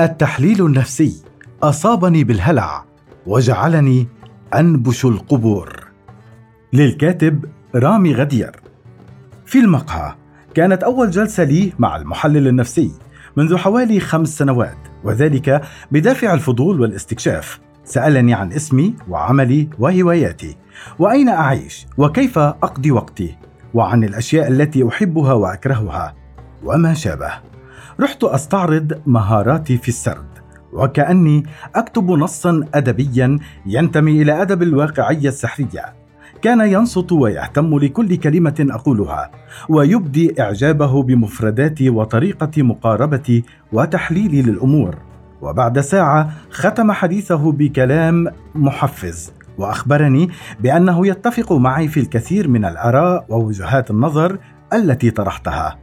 التحليل النفسي. أصابني بالهلع وجعلني أنبش القبور. للكاتب رامي غدير. في المقهى كانت أول جلسة لي مع المحلل النفسي منذ حوالي خمس سنوات وذلك بدافع الفضول والاستكشاف. سألني عن اسمي وعملي وهواياتي. وأين أعيش؟ وكيف أقضي وقتي؟ وعن الأشياء التي أحبها وأكرهها. وما شابه. رحت أستعرض مهاراتي في السرد وكأني أكتب نصا ادبيا ينتمي إلى أدب الواقعية السحرية. كان ينصت ويهتم لكل كلمة أقولها ويبدي إعجابه بمفرداتي وطريقة مقاربتي وتحليلي للأمور. وبعد ساعة ختم حديثه بكلام محفز وأخبرني بأنه يتفق معي في الكثير من الآراء ووجهات النظر التي طرحتها.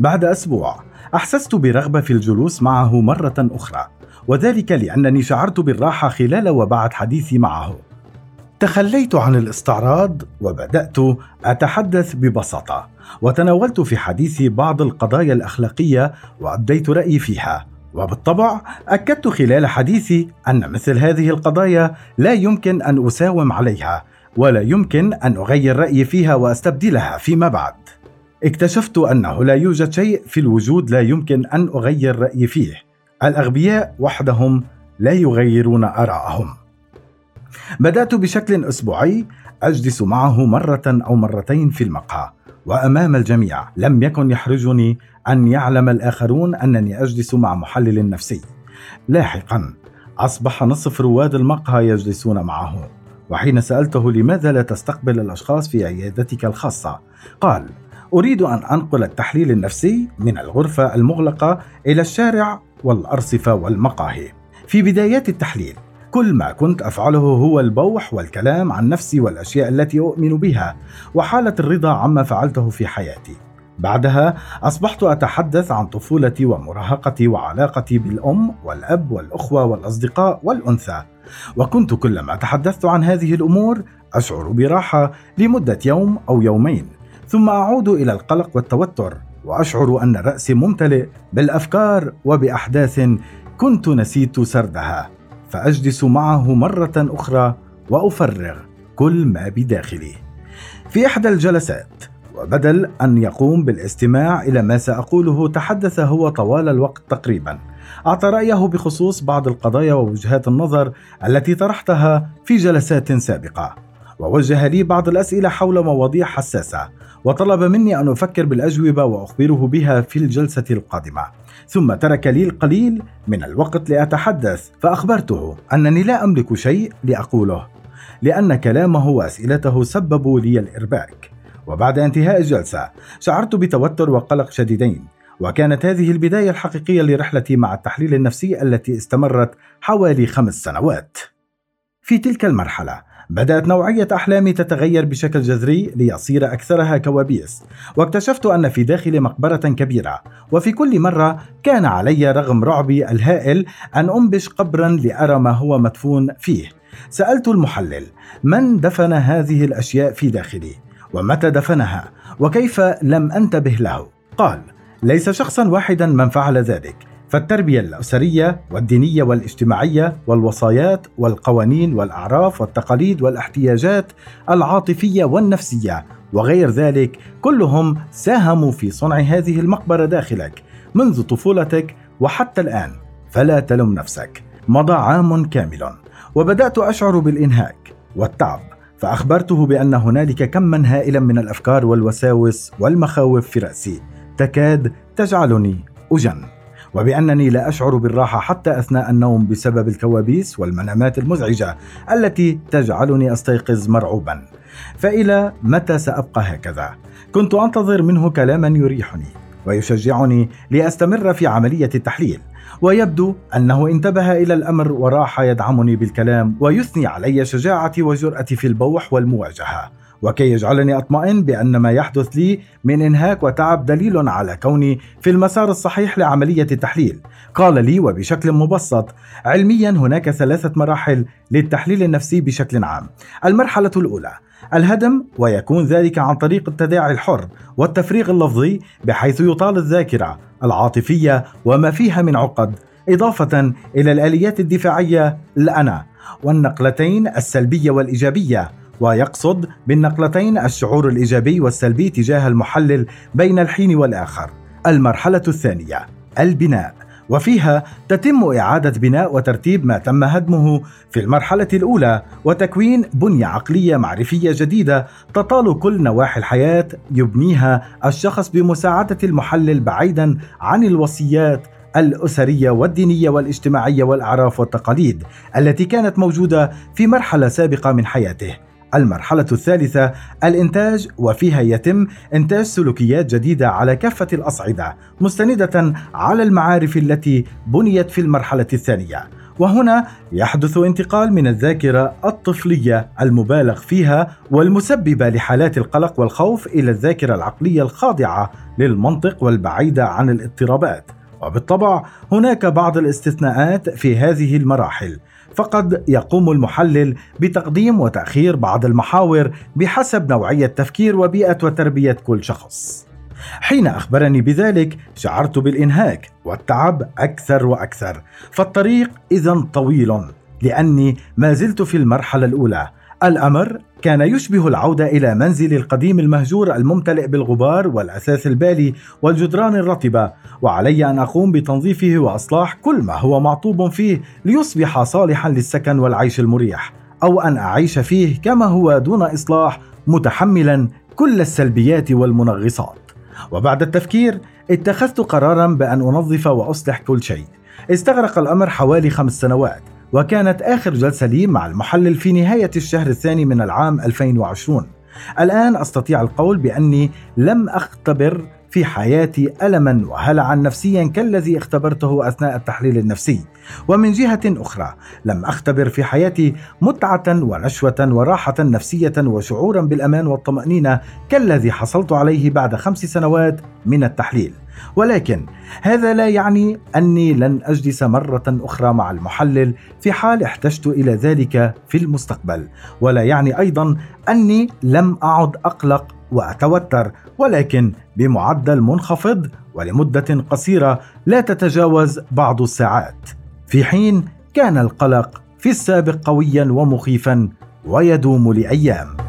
بعد أسبوع أحسست برغبة في الجلوس معه مرة أخرى وذلك لأنني شعرت بالراحة خلال وبعد حديثي معه. تخليت عن الاستعراض وبدأت أتحدث ببساطة وتناولت في حديثي بعض القضايا الأخلاقية وأبديت رأيي فيها وبالطبع أكدت خلال حديثي أن مثل هذه القضايا لا يمكن أن أساوم عليها ولا يمكن أن أغير رأيي فيها وأستبدلها فيما بعد. اكتشفت أنه لا يوجد شيء في الوجود لا يمكن أن أغير رأيي فيه. الأغبياء وحدهم لا يغيرون آراءهم. بدأت بشكل أسبوعي أجلس معه مرة أو مرتين في المقهى وأمام الجميع لم يكن يحرجني أن يعلم الآخرون أنني أجلس مع محلل نفسي. لاحقا أصبح نصف رواد المقهى يجلسون معه وحين سألته لماذا لا تستقبل الأشخاص في عيادتك الخاصة؟ قال أريد أن أنقل التحليل النفسي من الغرفة المغلقة إلى الشارع والأرصفة والمقاهي. في بدايات التحليل كل ما كنت أفعله هو البوح والكلام عن نفسي والأشياء التي أؤمن بها وحالة الرضا عما فعلته في حياتي. بعدها أصبحت أتحدث عن طفولتي ومراهقتي وعلاقتي بالأم والأب والأخوة والأصدقاء والأنثى. وكنت كلما تحدثت عن هذه الأمور أشعر براحة لمدة يوم أو يومين. ثم أعود إلى القلق والتوتر وأشعر أن رأسي ممتلئ بالأفكار وبأحداث كنت نسيت سردها فأجلس معه مرة أخرى وأفرغ كل ما بداخلي. في إحدى الجلسات وبدل أن يقوم بالاستماع إلى ما سأقوله تحدث هو طوال الوقت تقريبا. أعطى رأيه بخصوص بعض القضايا ووجهات النظر التي طرحتها في جلسات سابقة. ووجه لي بعض الأسئلة حول مواضيع حساسة وطلب مني أن أفكر بالأجوبة وأخبره بها في الجلسة القادمة. ثم ترك لي القليل من الوقت لأتحدث فأخبرته أنني لا أملك شيء لأقوله لأن كلامه وأسئلته سببوا لي الإرباك. وبعد انتهاء الجلسة شعرت بتوتر وقلق شديدين وكانت هذه البداية الحقيقية لرحلتي مع التحليل النفسي التي استمرت حوالي خمس سنوات. في تلك المرحلة بدأت نوعية أحلامي تتغير بشكل جذري ليصير أكثرها كوابيس. واكتشفت أن في داخل مقبرة كبيرة وفي كل مرة كان علي رغم رعبي الهائل أن أنبش قبرا لأرى ما هو مدفون فيه. سألت المحلل من دفن هذه الأشياء في داخلي؟ ومتى دفنها؟ وكيف لم أنتبه له؟ قال ليس شخصا واحدا من فعل ذلك. فالتربية الأسرية والدينية والاجتماعية والوصايات والقوانين والأعراف والتقاليد والاحتياجات العاطفية والنفسية وغير ذلك كلهم ساهموا في صنع هذه المقبرة داخلك منذ طفولتك وحتى الآن. فلا تلم نفسك. مضى عام كامل وبدأت أشعر بالإنهاك والتعب فأخبرته بأن هنالك كما هائلا من الأفكار والوساوس والمخاوف في رأسي تكاد تجعلني أجن. وبأنني لا أشعر بالراحة حتى أثناء النوم بسبب الكوابيس والمنامات المزعجة التي تجعلني أستيقظ مرعوبا. فإلى متى سأبقى هكذا؟ كنت أنتظر منه كلاما يريحني ويشجعني لأستمر في عملية التحليل ويبدو أنه انتبه إلى الأمر وراح يدعمني بالكلام ويثني علي شجاعتي وجرأتي في البوح والمواجهة. وكي يجعلني أطمئن بأن ما يحدث لي من إنهاك وتعب دليل على كوني في المسار الصحيح لعملية التحليل. قال لي وبشكل مبسط علميا هناك ثلاثة مراحل للتحليل النفسي بشكل عام. المرحلة الأولى الهدم ويكون ذلك عن طريق التداعي الحر والتفريغ اللفظي بحيث يطال الذاكرة العاطفية وما فيها من عقد إضافة إلى الآليات الدفاعية الأنا والنقلتين السلبية والإيجابية ويقصد بالنقلتين الشعور الإيجابي والسلبي تجاه المحلل بين الحين والآخر. المرحلة الثانية البناء. وفيها تتم إعادة بناء وترتيب ما تم هدمه في المرحلة الأولى وتكوين بنية عقلية معرفية جديدة تطال كل نواحي الحياة يبنيها الشخص بمساعدة المحلل بعيدا عن الوصيات الأسرية والدينية والاجتماعية والأعراف والتقاليد التي كانت موجودة في مرحلة سابقة من حياته. المرحلة الثالثة الإنتاج وفيها يتم إنتاج سلوكيات جديدة على كافة الأصعدة مستندة على المعارف التي بنيت في المرحلة الثانية. وهنا يحدث انتقال من الذاكرة الطفلية المبالغ فيها والمسببة لحالات القلق والخوف إلى الذاكرة العقلية الخاضعة للمنطق والبعيدة عن الاضطرابات. وبالطبع هناك بعض الاستثناءات في هذه المراحل. فقد يقوم المحلل بتقديم وتأخير بعض المحاور بحسب نوعية تفكير وبيئة وتربية كل شخص. حين أخبرني بذلك شعرت بالإنهاك والتعب أكثر وأكثر فالطريق اذا طويل لأني ما زلت في المرحلة الأولى. الأمر كان يشبه العودة إلى منزل القديم المهجور الممتلئ بالغبار والأثاث البالي والجدران الرطبة وعلي أن أقوم بتنظيفه وإصلاح كل ما هو معطوب فيه ليصبح صالحا للسكن والعيش المريح أو أن أعيش فيه كما هو دون إصلاح متحملا كل السلبيات والمنغصات. وبعد التفكير اتخذت قرارا بأن أنظف وأصلح كل شيء. استغرق الأمر حوالي خمس سنوات. وكانت آخر جلسة لي مع المحلل في نهاية الشهر الثاني من العام 2020 الآن أستطيع القول بأني لم أختبر في حياتي ألما وهلعا نفسيا كالذي اختبرته أثناء التحليل النفسي. ومن جهة أخرى لم أختبر في حياتي متعة ونشوة وراحة نفسية وشعورا بالأمان والطمأنينة كالذي حصلت عليه بعد خمس سنوات من التحليل. ولكن هذا لا يعني أني لن أجلس مرة أخرى مع المحلل في حال احتجت إلى ذلك في المستقبل. ولا يعني أيضا أني لم أعد أقلق وأتوتر ولكن بمعدل منخفض ولمدة قصيرة لا تتجاوز بعض الساعات. في حين كان القلق في السابق قويا ومخيفا ويدوم لأيام.